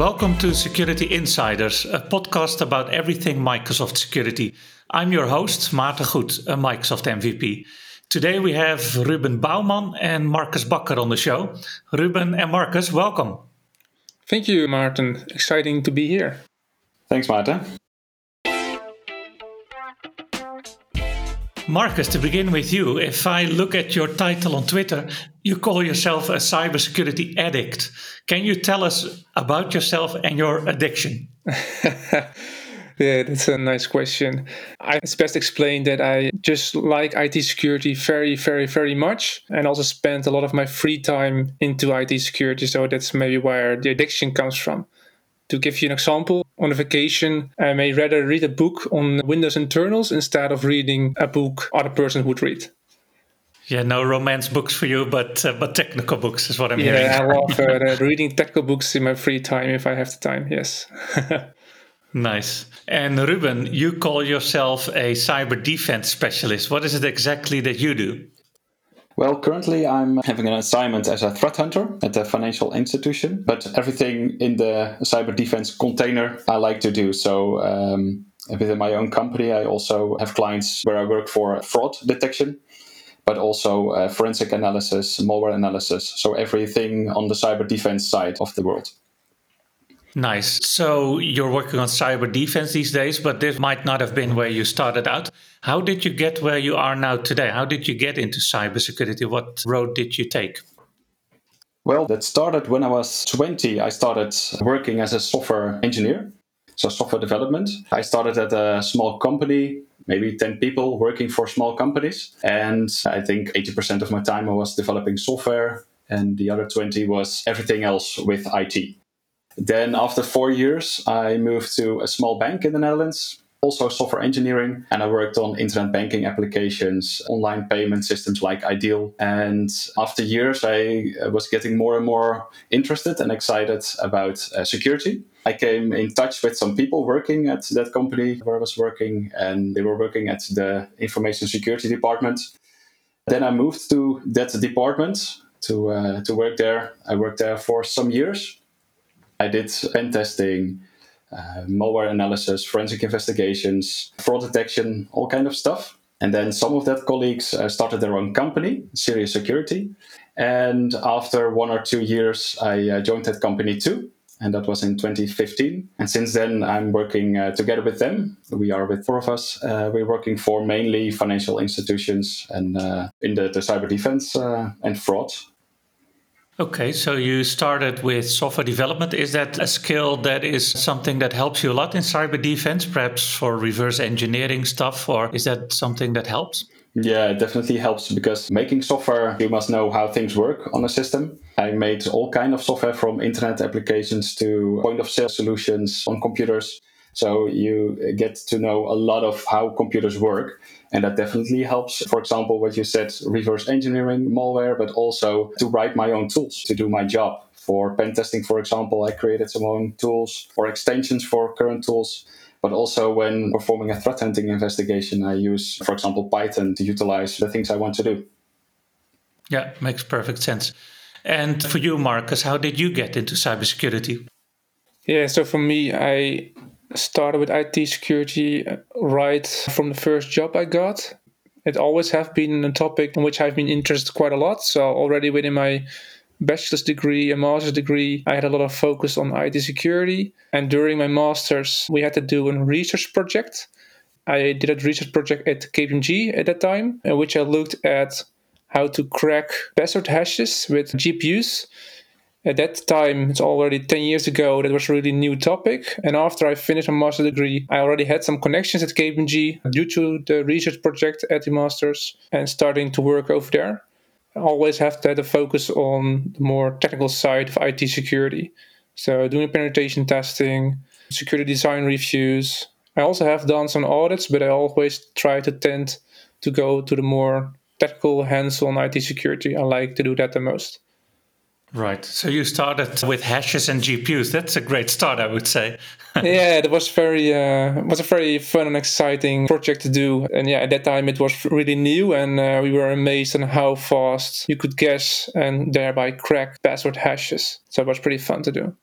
Welcome to Security Insiders, a podcast about everything Microsoft security. I'm your host, Maarten Goed, a Microsoft MVP. Today we have Ruben Bouwman and Marcus Bakker on the show. Ruben and Marcus, welcome. Thank you, Maarten. Exciting to be here. Thanks, Maarten. Marcus, to begin with you, if I look at your title on Twitter, you call yourself a cybersecurity addict. Can you tell us about yourself and your addiction? yeah, that's a nice question. I best explain that I just like IT security very, very, very much, and also spend a lot of my free time into IT security. So that's maybe where the addiction comes from. To give you an example, on a vacation, I may rather read a book on Windows internals instead of reading a book other person would read. Yeah, no romance books for you, but uh, but technical books is what I'm yeah, hearing. Yeah, I love uh, reading technical books in my free time if I have the time. Yes. nice. And Ruben, you call yourself a cyber defense specialist. What is it exactly that you do? Well, currently I'm having an assignment as a threat hunter at a financial institution, but everything in the cyber defense container I like to do. So um, within my own company, I also have clients where I work for fraud detection, but also uh, forensic analysis, malware analysis. So everything on the cyber defense side of the world. Nice. So you're working on cyber defense these days, but this might not have been where you started out. How did you get where you are now today? How did you get into cybersecurity? What road did you take? Well, that started when I was 20. I started working as a software engineer, so software development. I started at a small company, maybe 10 people working for small companies. And I think 80% of my time I was developing software, and the other 20 was everything else with IT. Then, after four years, I moved to a small bank in the Netherlands, also software engineering, and I worked on internet banking applications, online payment systems like iDEAL. And after years, I was getting more and more interested and excited about uh, security. I came in touch with some people working at that company where I was working, and they were working at the information security department. Then I moved to that department to uh, to work there. I worked there for some years I did pen testing, uh, malware analysis, forensic investigations, fraud detection, all kind of stuff. And then some of that colleagues uh, started their own company, Serious Security. And after one or two years, I uh, joined that company too. And that was in 2015. And since then, I'm working uh, together with them. We are with four of us. Uh, we're working for mainly financial institutions and uh, in the, the cyber defense and fraud Okay, so you started with software development. Is that a skill that is something that helps you a lot in cyber defense, perhaps for reverse engineering stuff, or is that something that helps? Yeah, it definitely helps because making software, you must know how things work on a system. I made all kind of software from internet applications to point of sale solutions on computers. So you uh, get to know a lot of how computers work. And that definitely helps. For example, what you said, reverse engineering malware, but also to write my own tools to do my job. For pen testing, for example, I created some own tools or extensions for current tools. But also when performing a threat hunting investigation, I use, for example, Python to utilize the things I want to do. Yeah, makes perfect sense. And for you, Marcus, how did you get into cybersecurity? Yeah, so for me, I started with IT security uh, right from the first job I got. It always have been a topic in which I've been interested quite a lot. So already within my bachelor's degree and master's degree, I had a lot of focus on IT security. And during my master's, we had to do a research project. I did a research project at KPMG at that time, in which I looked at how to crack password hashes with GPUs at that time, it's already 10 years ago, that was a really new topic. And after I finished my master's degree, I already had some connections at KPMG due to the research project at the master's and starting to work over there. I always have to have a focus on the more technical side of IT security. So doing penetration testing, security design reviews. I also have done some audits, but I always try to tend to go to the more technical hands-on IT security. I like to do that the most. Right. So you started with hashes and GPUs. That's a great start, I would say. yeah, it was very uh, was a very fun and exciting project to do. And yeah, at that time it was really new, and uh, we were amazed on how fast you could guess and thereby crack password hashes. So it was pretty fun to do.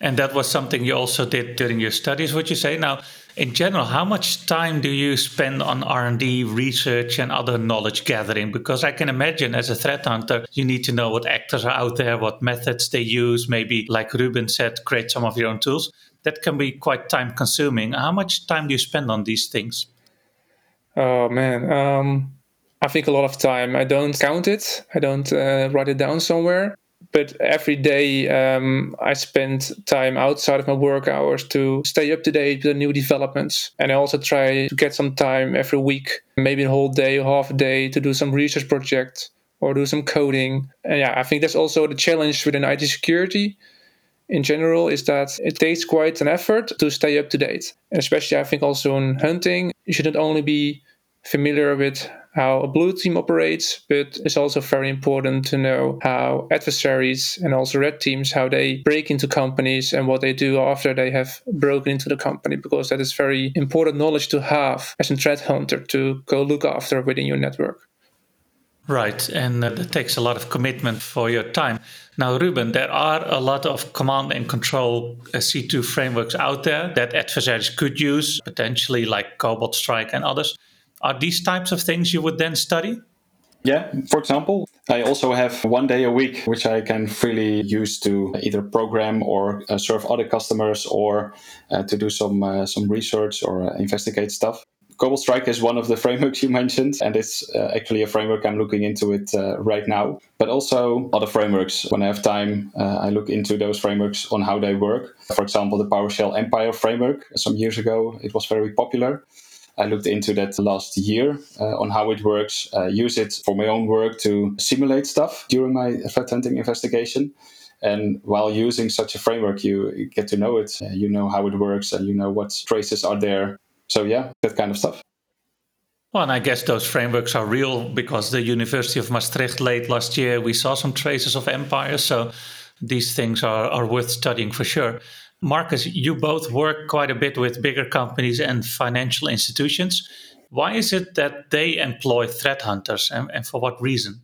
And that was something you also did during your studies, would you say? Now, in general, how much time do you spend on R&D, research, and other knowledge gathering? Because I can imagine as a threat hunter, you need to know what actors are out there, what methods they use, maybe, like Ruben said, create some of your own tools. That can be quite time consuming. How much time do you spend on these things? Oh, man. Um, I think a lot of time. I don't count it, I don't uh, write it down somewhere but every day um, I spend time outside of my work hours to stay up to date with the new developments. And I also try to get some time every week, maybe a whole day half a day, to do some research project or do some coding. And yeah, I think that's also the challenge within IT security in general is that it takes quite an effort to stay up to date. And especially, I think, also in hunting, you shouldn't only be familiar with how a blue team operates, but it's also very important to know how adversaries and also red teams how they break into companies and what they do after they have broken into the company because that is very important knowledge to have as a threat hunter to go look after within your network. Right, and that takes a lot of commitment for your time. Now, Ruben, there are a lot of command and control uh, C2 frameworks out there that adversaries could use, potentially like Cobalt Strike and others. Are these types of things you would then study? Yeah, for example, I also have one day a week which I can freely use to either program or uh, serve other customers or uh, to do some uh, some research or uh, investigate stuff. Cobalt Strike is one of the frameworks you mentioned, and it's uh, actually a framework I'm looking into it uh, right now. But also other frameworks. When I have time, I look into those frameworks on how they work. For example, the PowerShell Empire framework. Some years ago, it was very popular. I looked into that last year uh, on how it works, uh, use it for my own work to simulate stuff during my threat hunting investigation. And while using such a framework, you get to know it, uh, you know how it works, and you know what traces are there. So, yeah, that kind of stuff. Well, and I guess those frameworks are real because the University of Maastricht late last year, we saw some traces of empire. So these things are, are worth studying for sure. Marcus, you both work quite a bit with bigger companies and financial institutions. Why is it that they employ threat hunters and, and for what reason?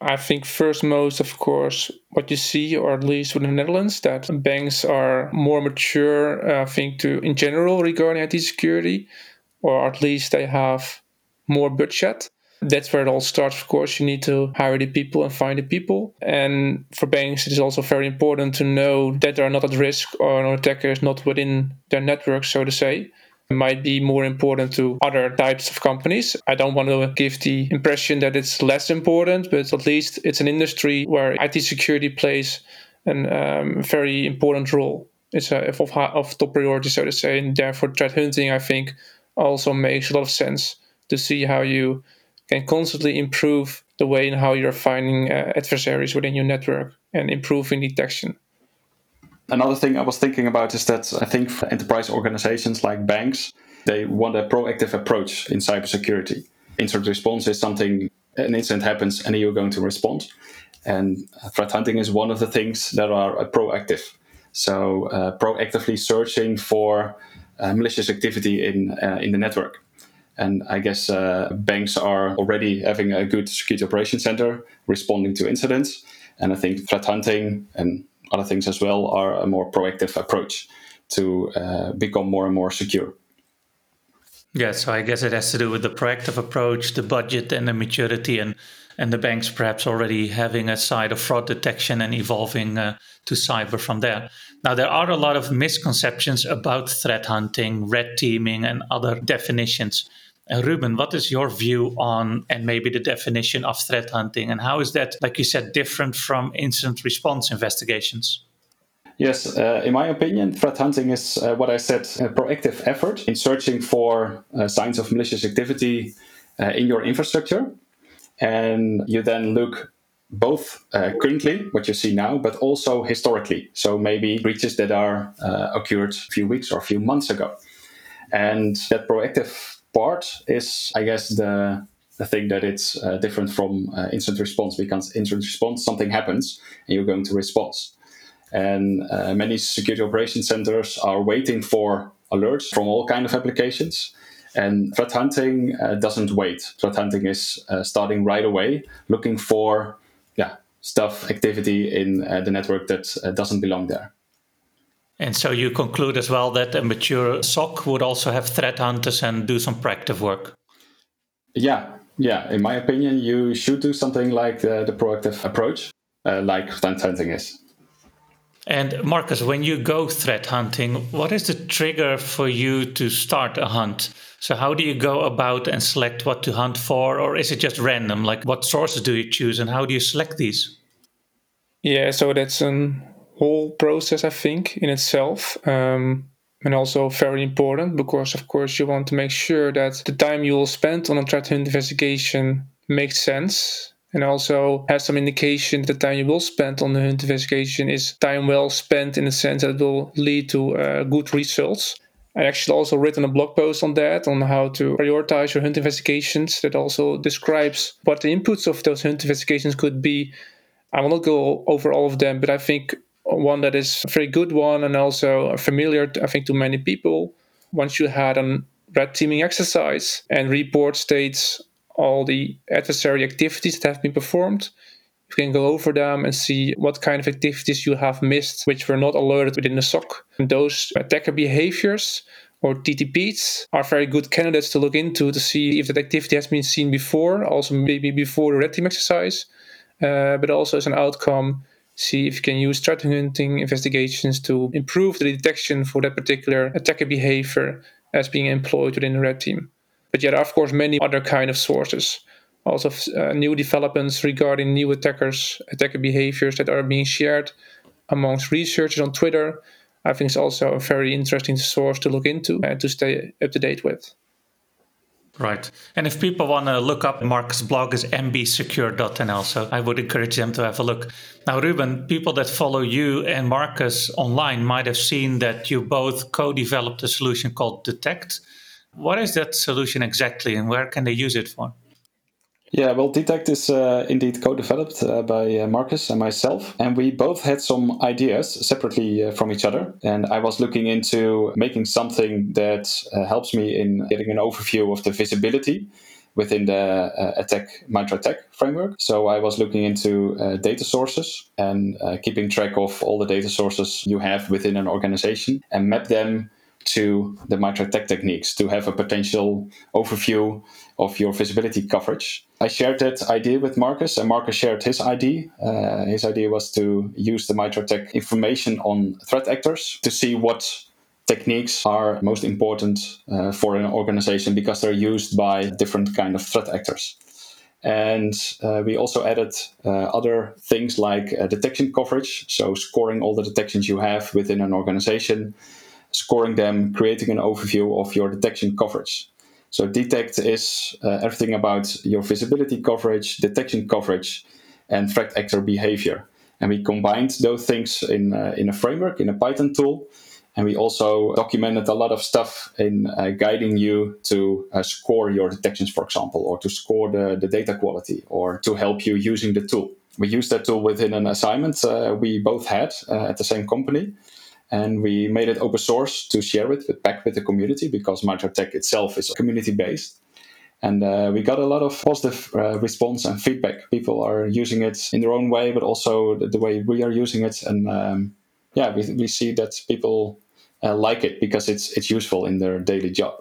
I think first most, of course, what you see, or at least in the Netherlands, that banks are more mature, uh, I think, to in general regarding IT security, or at least they have more budget. That's where it all starts, of course. You need to hire the people and find the people. And for banks, it is also very important to know that they are not at risk or an attacker is not within their network, so to say. Might be more important to other types of companies. I don't want to give the impression that it's less important, but at least it's an industry where IT security plays a um, very important role. It's a, of, of top priority, so to say. And therefore, threat hunting, I think, also makes a lot of sense to see how you can constantly improve the way in how you're finding uh, adversaries within your network and improving detection. Another thing I was thinking about is that I think enterprise organizations like banks, they want a proactive approach in cybersecurity. Incident response is something, an incident happens and you're going to respond. And threat hunting is one of the things that are uh, proactive. So, uh, proactively searching for uh, malicious activity in, uh, in the network. And I guess uh, banks are already having a good security operations center responding to incidents. And I think threat hunting and other things as well are a more proactive approach to uh, become more and more secure. Yeah, so I guess it has to do with the proactive approach, the budget, and the maturity, and and the banks perhaps already having a side of fraud detection and evolving uh, to cyber from there. Now, there are a lot of misconceptions about threat hunting, red teaming, and other definitions. Uh, Ruben, what is your view on and maybe the definition of threat hunting, and how is that, like you said, different from incident response investigations? Yes, uh, in my opinion, threat hunting is uh, what I said a proactive effort in searching for uh, signs of malicious activity uh, in your infrastructure. And you then look both uh, currently, what you see now, but also historically. So maybe breaches that are occurred a few weeks or a few months ago. And that proactive part is, I guess, the the thing that it's uh, different from uh, incident response because instant response something happens and you're going to respond. And uh, many security operation centers are waiting for alerts from all kind of applications. And threat hunting uh, doesn't wait. Threat hunting is uh, starting right away, looking for yeah stuff activity in uh, the network that doesn't belong there. And so you conclude as well that a mature SOC would also have threat hunters and do some proactive work. Yeah, yeah. In my opinion, you should do something like the, the proactive approach, uh, like threat hunting is. And Marcus, when you go threat hunting, what is the trigger for you to start a hunt? So, how do you go about and select what to hunt for, or is it just random? Like, what sources do you choose, and how do you select these? Yeah, so that's a whole process, I think, in itself. Um, and also very important because, of course, you want to make sure that the time you will spend on a threat hunt investigation makes sense and also has some indication that the time you will spend on the hunt investigation is time well spent in the sense that it will lead to uh, good results. I actually also written a blog post on that on how to prioritize your hunt investigations that also describes what the inputs of those hunt investigations could be. I will not go over all of them, but I think one that is a very good one and also familiar, I think, to many people. Once you had a red teaming exercise and report states all the adversary activities that have been performed. You can go over them and see what kind of activities you have missed, which were not alerted within the SOC. And those attacker behaviors or TTPs are very good candidates to look into to see if that activity has been seen before, also maybe before the red team exercise, uh, but also as an outcome, see if you can use threat hunting investigations to improve the detection for that particular attacker behavior as being employed within the red team. But yet, of course, many other kind of sources. Also, uh, new developments regarding new attackers, attacker behaviors that are being shared amongst researchers on Twitter. I think it's also a very interesting source to look into and to stay up to date with. Right. And if people want to look up Marcus' blog is mbsecure.nl, so I would encourage them to have a look. Now, Ruben, people that follow you and Marcus online might have seen that you both co-developed a solution called DeTT&CT. What is that solution exactly and where can they use it for? Yeah, well, DeTT&CT is uh, indeed co developed uh, by uh, Marcus and myself. And we both had some ideas separately uh, from each other. And I was looking into making something that uh, helps me in getting an overview of the visibility within the uh, attack MITRE ATT&CK framework. So I was looking into data sources and keeping track of all the data sources you have within an organization and map them to the MITRE ATT&CK techniques to have a potential overview of your visibility coverage. I shared that idea with Marcus, and Marcus shared his idea. Uh, his idea was to use the MITRE ATT&CK information on threat actors to see what techniques are most important uh, for an organization because they're used by different kind of threat actors. And uh, we also added uh, other things like uh, detection coverage, so scoring all the detections you have within an organization scoring them, creating an overview of your detection coverage. So DeTT&CT is uh, everything about your visibility coverage, detection coverage, and threat actor behavior. And we combined those things in uh, in a framework in a Python tool, and we also documented a lot of stuff in uh, guiding you to uh, score your detections, for example, or to score the, the data quality, or to help you using the tool. We used that tool within an assignment uh, we both had uh, at the same company and we made it open source to share it with, back with the community because MITRE ATT&CK itself is community based. And uh, we got a lot of positive uh, response and feedback. People are using it in their own way, but also the, the way we are using it. And um, yeah, we, we see that people uh, like it because it's it's useful in their daily job.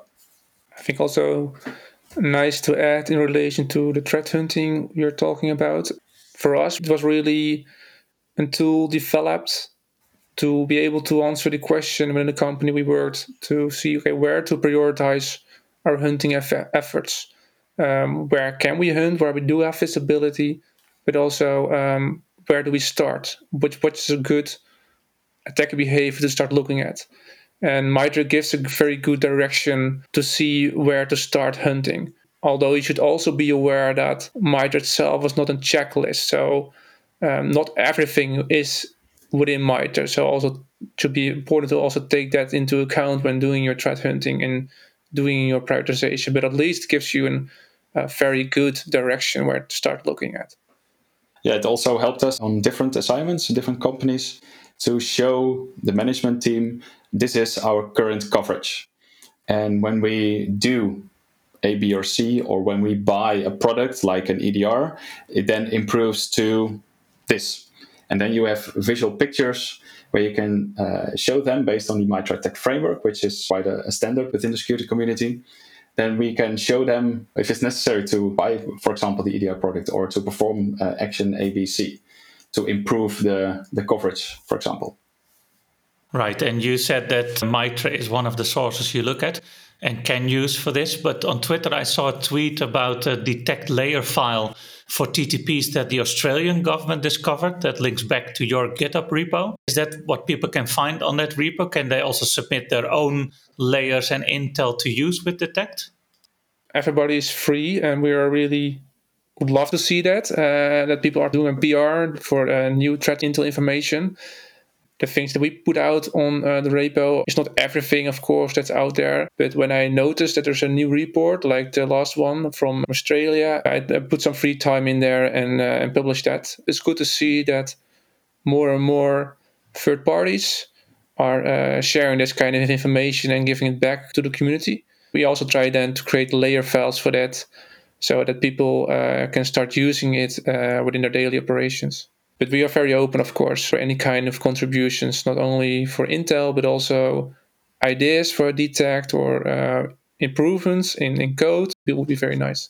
I think also nice to add in relation to the threat hunting you're talking about. For us, it was really a tool developed to be able to answer the question within the company we worked to see okay where to prioritize our hunting eff- efforts. Um, where can we hunt? Where we do have visibility but also um, where do we start? Which what is a good attacker behavior to start looking at. And MITRE gives a very good direction to see where to start hunting. Although you should also be aware that MITRE itself was not a checklist so um, not everything is within MITRE. So also should be important to also take that into account when doing your threat hunting and doing your prioritization. But at least gives you an, a very good direction where to start looking at. Yeah, it also helped us on different assignments, different companies, to show the management team this is our current coverage. And when we do A, B, or C, or when we buy a product like an EDR, it then improves to this and then you have visual pictures where you can uh, show them based on the MITRE ATT&CK framework, which is quite a, a, standard within the security community. Then we can show them if it's necessary to buy, for example, the EDR product or to perform uh, action ABC to improve the, the coverage, for example. Right. And you said that MITRE is one of the sources you look at and can use for this. But on Twitter, I saw a tweet about a DeTT&CT layer file for TTPs that the Australian government discovered that links back to your GitHub repo. Is that what people can find on that repo? Can they also submit their own layers and intel to use with DeTT&CT? Everybody is free, and we are really would love to see that uh, that people are doing PR for uh, new threat intel information the things that we put out on uh, the repo is not everything, of course, that's out there. But when I noticed that there's a new report, like the last one from Australia, I, I put some free time in there and, uh, and published that. It's good to see that more and more third parties are uh, sharing this kind of information and giving it back to the community. We also try then to create layer files for that so that people uh, can start using it uh, within their daily operations. But we are very open, of course, for any kind of contributions, not only for Intel, but also ideas for DeTT&CT or uh, improvements in, in code. It would be very nice.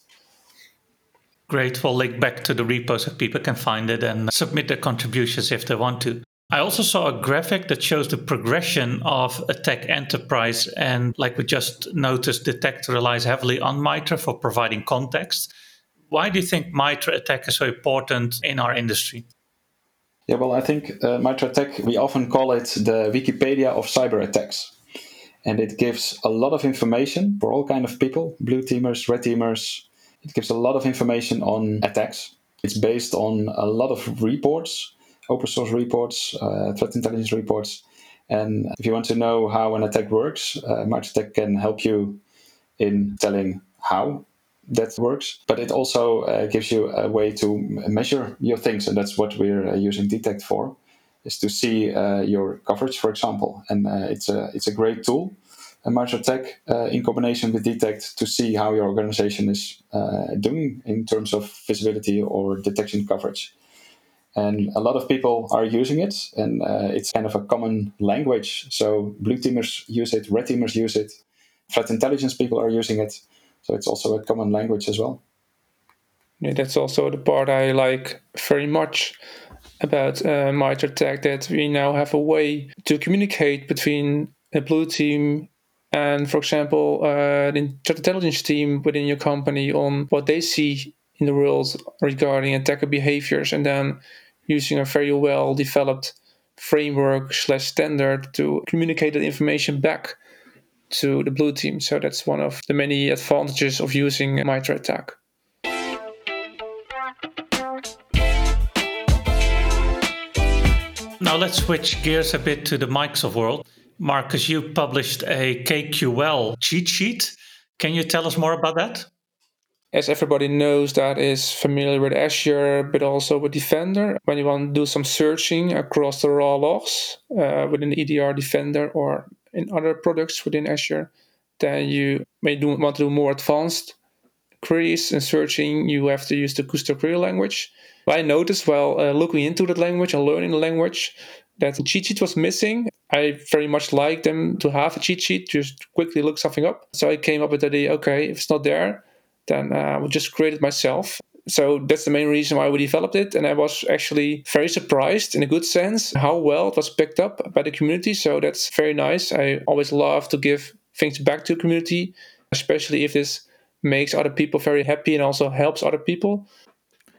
Great. We'll link back to the repo so people can find it and submit their contributions if they want to. I also saw a graphic that shows the progression of attack enterprise. And like we just noticed, DeTT&CT relies heavily on MITRE for providing context. Why do you think MITRE ATT&CK is so important in our industry? Yeah, well, I think uh, MITRE ATT&CK, we often call it the Wikipedia of cyber attacks. And it gives a lot of information for all kind of people, blue teamers, red teamers. It gives a lot of information on attacks. It's based on a lot of reports, open source reports, uh, threat intelligence reports. And if you want to know how an attack works, uh, MITRE ATT&CK can help you in telling how that works. But it also uh, gives you a way to measure your things, and that's what we're uh, using DeTT&CT for, is to see uh, your coverage, for example. And uh, it's a it's a great tool, a MITRE ATT&CK uh, in combination with DeTT&CT to see how your organization is uh, doing in terms of visibility or detection coverage. And a lot of people are using it, and it's kind of a common language. So blue teamers use it, red teamers use it, threat intelligence people are using it so it's also a common language as well. Yeah, that's also the part I like very much about uh, MITRE ATT&CK that we now have a way to communicate between a blue team and, for example, uh, the intelligence team within your company on what they see in the world regarding attacker behaviors, and then using a very well developed framework slash standard to communicate that information back to the blue team. So that's one of the many advantages of using MITRE ATT&CK. Now let's switch gears a bit to the Microsoft world. Marcus, you published a KQL cheat sheet. Can you tell us more about that? As everybody knows, that is familiar with Azure, but also with Defender. When you want to do some searching across the raw logs uh, within EDR Defender or in other products within Azure, then you may do, want to do more advanced queries and searching. You have to use the Kusto query language. I noticed while uh, looking into that language and learning the language that cheat sheet was missing. I very much like them to have a cheat sheet, just quickly look something up. So I came up with the idea okay, if it's not there, then uh, I will just create it myself so that's the main reason why we developed it. And I was actually very surprised in a good sense how well it was picked up by the community. So that's very nice. I always love to give things back to the community, especially if this makes other people very happy and also helps other people.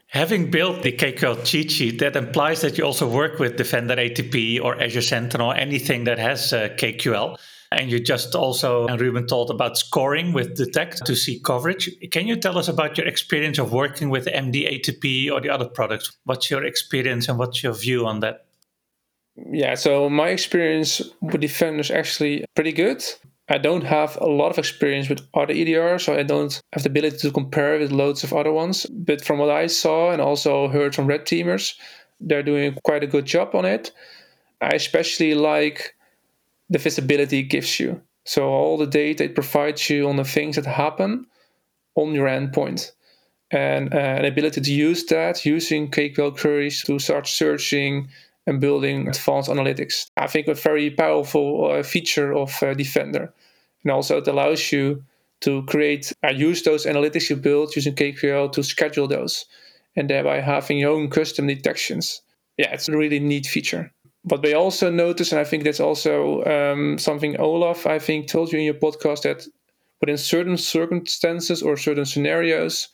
Having built the KQL cheat sheet, that implies that you also work with Defender ATP or Azure Sentinel, anything that has uh, KQL. And you just also, and Ruben told about scoring with DeTT&CT to see coverage. Can you tell us about your experience of working with MDATP or the other products? What's your experience and what's your view on that? Yeah, so my experience with Defender is actually pretty good. I don't have a lot of experience with other EDRs, so I don't have the ability to compare with loads of other ones. But from what I saw and also heard from red teamers, they're doing quite a good job on it. I especially like the visibility gives you. So all the data it provides you on the things that happen on your endpoint. And uh, an ability to use that using KQL queries to start searching and building advanced analytics. I think a very powerful uh, feature of uh, Defender. And also, it allows you to create, uh, use those analytics you build using KQL to schedule those, and thereby having your own custom detections. Yeah, it's a really neat feature. But we also notice, and I think that's also um, something Olaf, I think, told you in your podcast that within certain circumstances or certain scenarios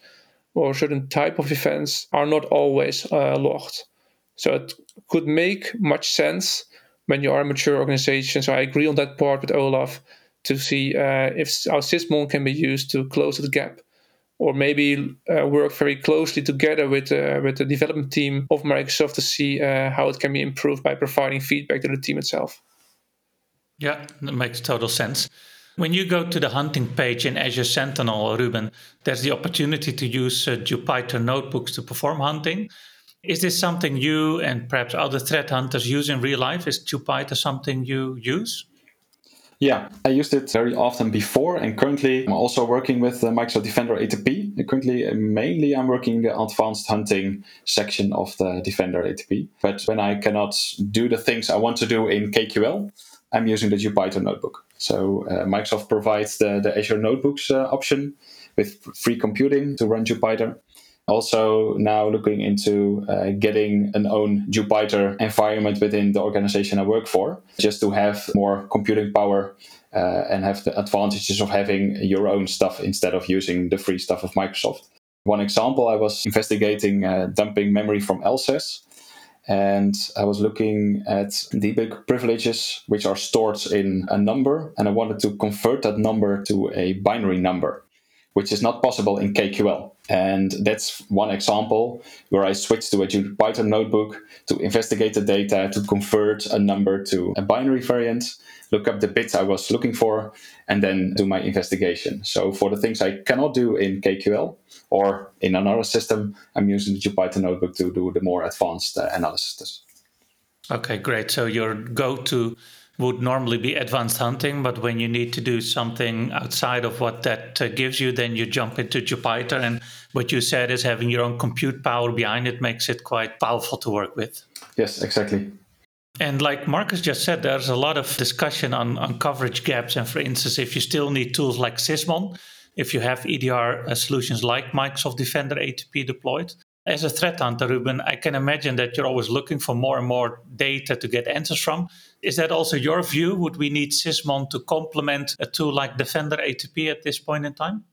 or certain type of events are not always uh, logged. So it could make much sense when you are a mature organization. So I agree on that part with Olaf to see uh, if our Sysmon can be used to close the gap, or maybe uh, work very closely together with uh, with the development team of Microsoft to see uh, how it can be improved by providing feedback to the team itself. Yeah, that makes total sense. When you go to the hunting page in Azure Sentinel, Ruben, there's the opportunity to use uh, Jupyter notebooks to perform hunting. Is this something you and perhaps other threat hunters use in real life? Is Jupyter something you use? Yeah, I used it very often before, and currently I'm also working with the Microsoft Defender ATP. Currently, mainly I'm working the advanced hunting section of the Defender ATP. But when I cannot do the things I want to do in KQL, I'm using the Jupyter notebook. So uh, Microsoft provides the, the Azure Notebooks uh, option with free computing to run Jupyter. Also, now looking into uh, getting an own Jupyter environment within the organization I work for, just to have more computing power uh, and have the advantages of having your own stuff instead of using the free stuff of Microsoft. One example, I was investigating uh, dumping memory from LSASS, and I was looking at debug privileges which are stored in a number, and I wanted to convert that number to a binary number which is not possible in KQL. And that's one example where I switched to a Jupyter notebook to investigate the data, to convert a number to a binary variant, look up the bits I was looking for, and then do my investigation. So for the things I cannot do in KQL or in another system, I'm using the Jupyter notebook to do the more advanced uh, analysis. Okay, great. So your go-to would normally be advanced hunting, but when you need to do something outside of what that uh, gives you, then you jump into Jupyter. And what you said is having your own compute power behind it makes it quite powerful to work with. Yes, exactly. And like Marcus just said, there's a lot of discussion on, on coverage gaps. And for instance, if you still need tools like Sysmon, if you have EDR uh, solutions like Microsoft Defender ATP deployed, as a threat hunter, Ruben, I can imagine that you're always looking for more and more data to get answers from. Is that also your view? Would we need Sysmon to complement a tool like Defender ATP at this point in time?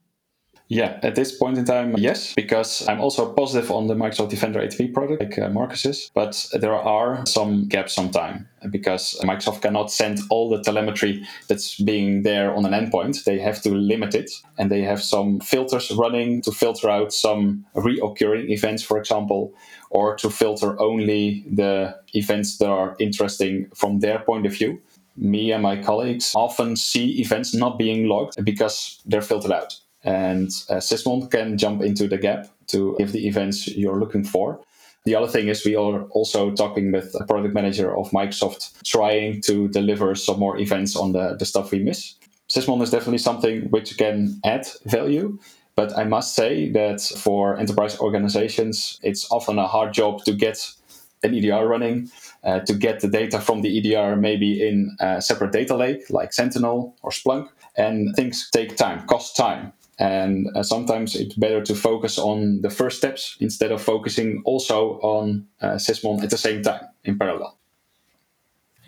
Yeah, at this point in time, yes, because I'm also positive on the Microsoft Defender ATP product, like uh, Marcus is. But there are some gaps sometimes because Microsoft cannot send all the telemetry that's being there on an endpoint. They have to limit it, and they have some filters running to filter out some reoccurring events, for example, or to filter only the events that are interesting from their point of view me and my colleagues often see events not being logged because they're filtered out. And uh, Sysmon can jump into the gap to give the events you're looking for. The other thing is we are also talking with a product manager of Microsoft, trying to deliver some more events on the, the stuff we miss. Sysmon is definitely something which can add value. But I must say that for enterprise organizations, it's often a hard job to get an EDR running, uh, to get the data from the EDR maybe in a separate data lake like Sentinel or Splunk. And things take time, cost time. And uh, sometimes it's better to focus on the first steps instead of focusing also on uh, Sysmon at the same time in parallel.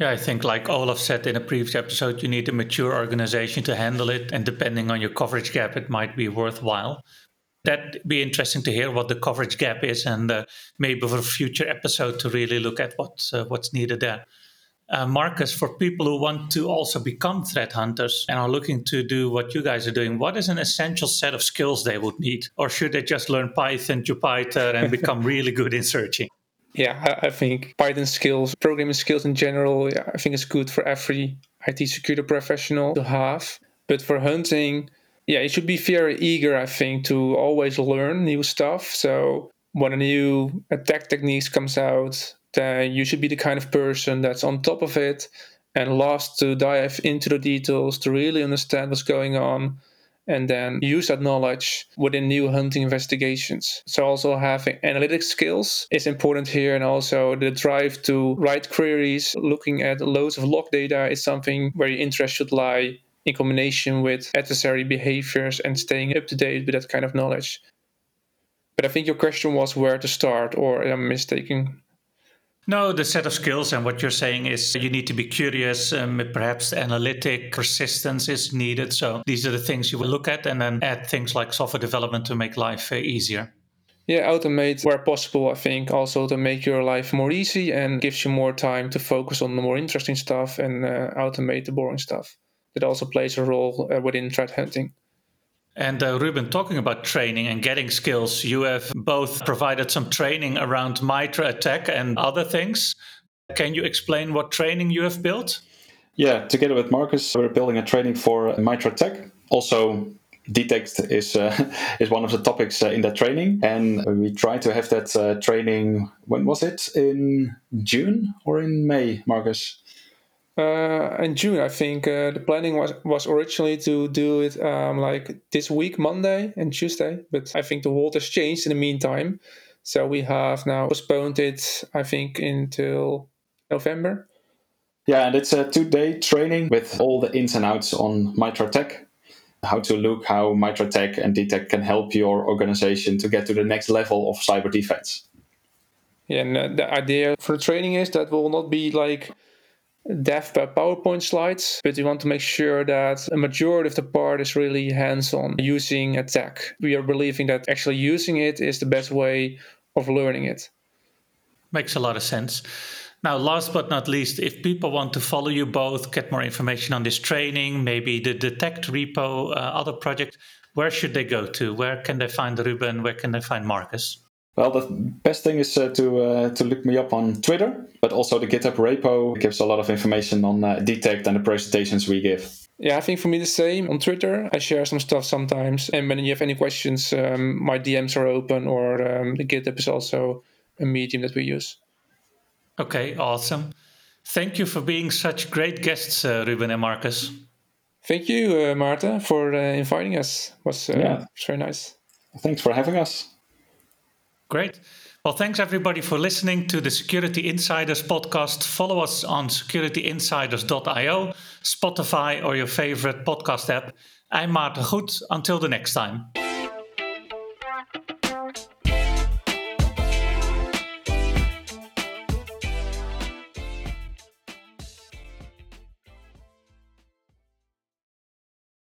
Yeah, I think, like Olaf said in a previous episode, you need a mature organization to handle it. And depending on your coverage gap, it might be worthwhile. That'd be interesting to hear what the coverage gap is, and uh, maybe for a future episode to really look at what uh, what's needed there uh, Marcus, for people who want to also become threat hunters and are looking to do what you guys are doing, what is an essential set of skills they would need? Or should they just learn Python, Jupyter, and become really good in searching? Yeah, I think Python skills, programming skills in general, yeah, I think it's good for every IT security professional to have. But for hunting, yeah, you should be very eager, I think, to always learn new stuff. So when a new attack techniques comes out, then you should be the kind of person that's on top of it and loves to dive into the details to really understand what's going on and then use that knowledge within new hunting investigations. So also having analytic skills is important here and also the drive to write queries, looking at loads of log data is something where your interest should lie in combination with adversary behaviors and staying up to date with that kind of knowledge. But I think your question was where to start, or am I mistaken? No, the set of skills and what you're saying is you need to be curious, um, perhaps analytic persistence is needed. So these are the things you will look at and then add things like software development to make life uh, easier. Yeah, automate where possible, I think, also to make your life more easy and gives you more time to focus on the more interesting stuff and uh, automate the boring stuff. That also plays a role uh, within threat hunting. And uh, Ruben, talking about training and getting skills, you have both provided some training around MITRE ATT&CK and other things. Can you explain what training you have built? Yeah, together with Marcus, we're building a training for MITRE ATT&CK. Also, DeTT&CT is uh, is one of the topics uh, in that training, and we try to have that uh, training. When was it? In June or in May, Marcus? Uh, in June, I think uh, the planning was was originally to do it um, like this week, Monday and Tuesday, but I think the world has changed in the meantime, so we have now postponed it. I think until November. Yeah, and it's a two-day training with all the ins and outs on MITRE ATT&CK, how to look, how MITRE ATT&CK and DeTT&CT can help your organization to get to the next level of cyber defense. Yeah, and uh, the idea for the training is that will not be like dev by PowerPoint slides, but we want to make sure that a majority of the part is really hands-on using ATT&CK. We are believing that actually using it is the best way of learning it. Makes a lot of sense. Now, last but not least, if people want to follow you both, get more information on this training, maybe the DeTT&CT repo, uh, other project, where should they go to? Where can they find Ruben? Where can they find Marcus? Well, the best thing is uh, to uh, to look me up on Twitter, but also the GitHub repo gives a lot of information on uh, DeTT&CT and the presentations we give. Yeah, I think for me the same on Twitter. I share some stuff sometimes, and when you have any questions, um, my DMs are open, or um, the GitHub is also a medium that we use. Okay, awesome. Thank you for being such great guests, uh, Ruben and Marcus. Thank you, uh, Maarten, for uh, inviting us. It was uh, yeah. very nice. Thanks for having us. Great. Well, thanks everybody for listening to the Security Insiders podcast. Follow us on securityinsiders.io, Spotify, or your favorite podcast app. I'm Maarten Goed. Until the next time.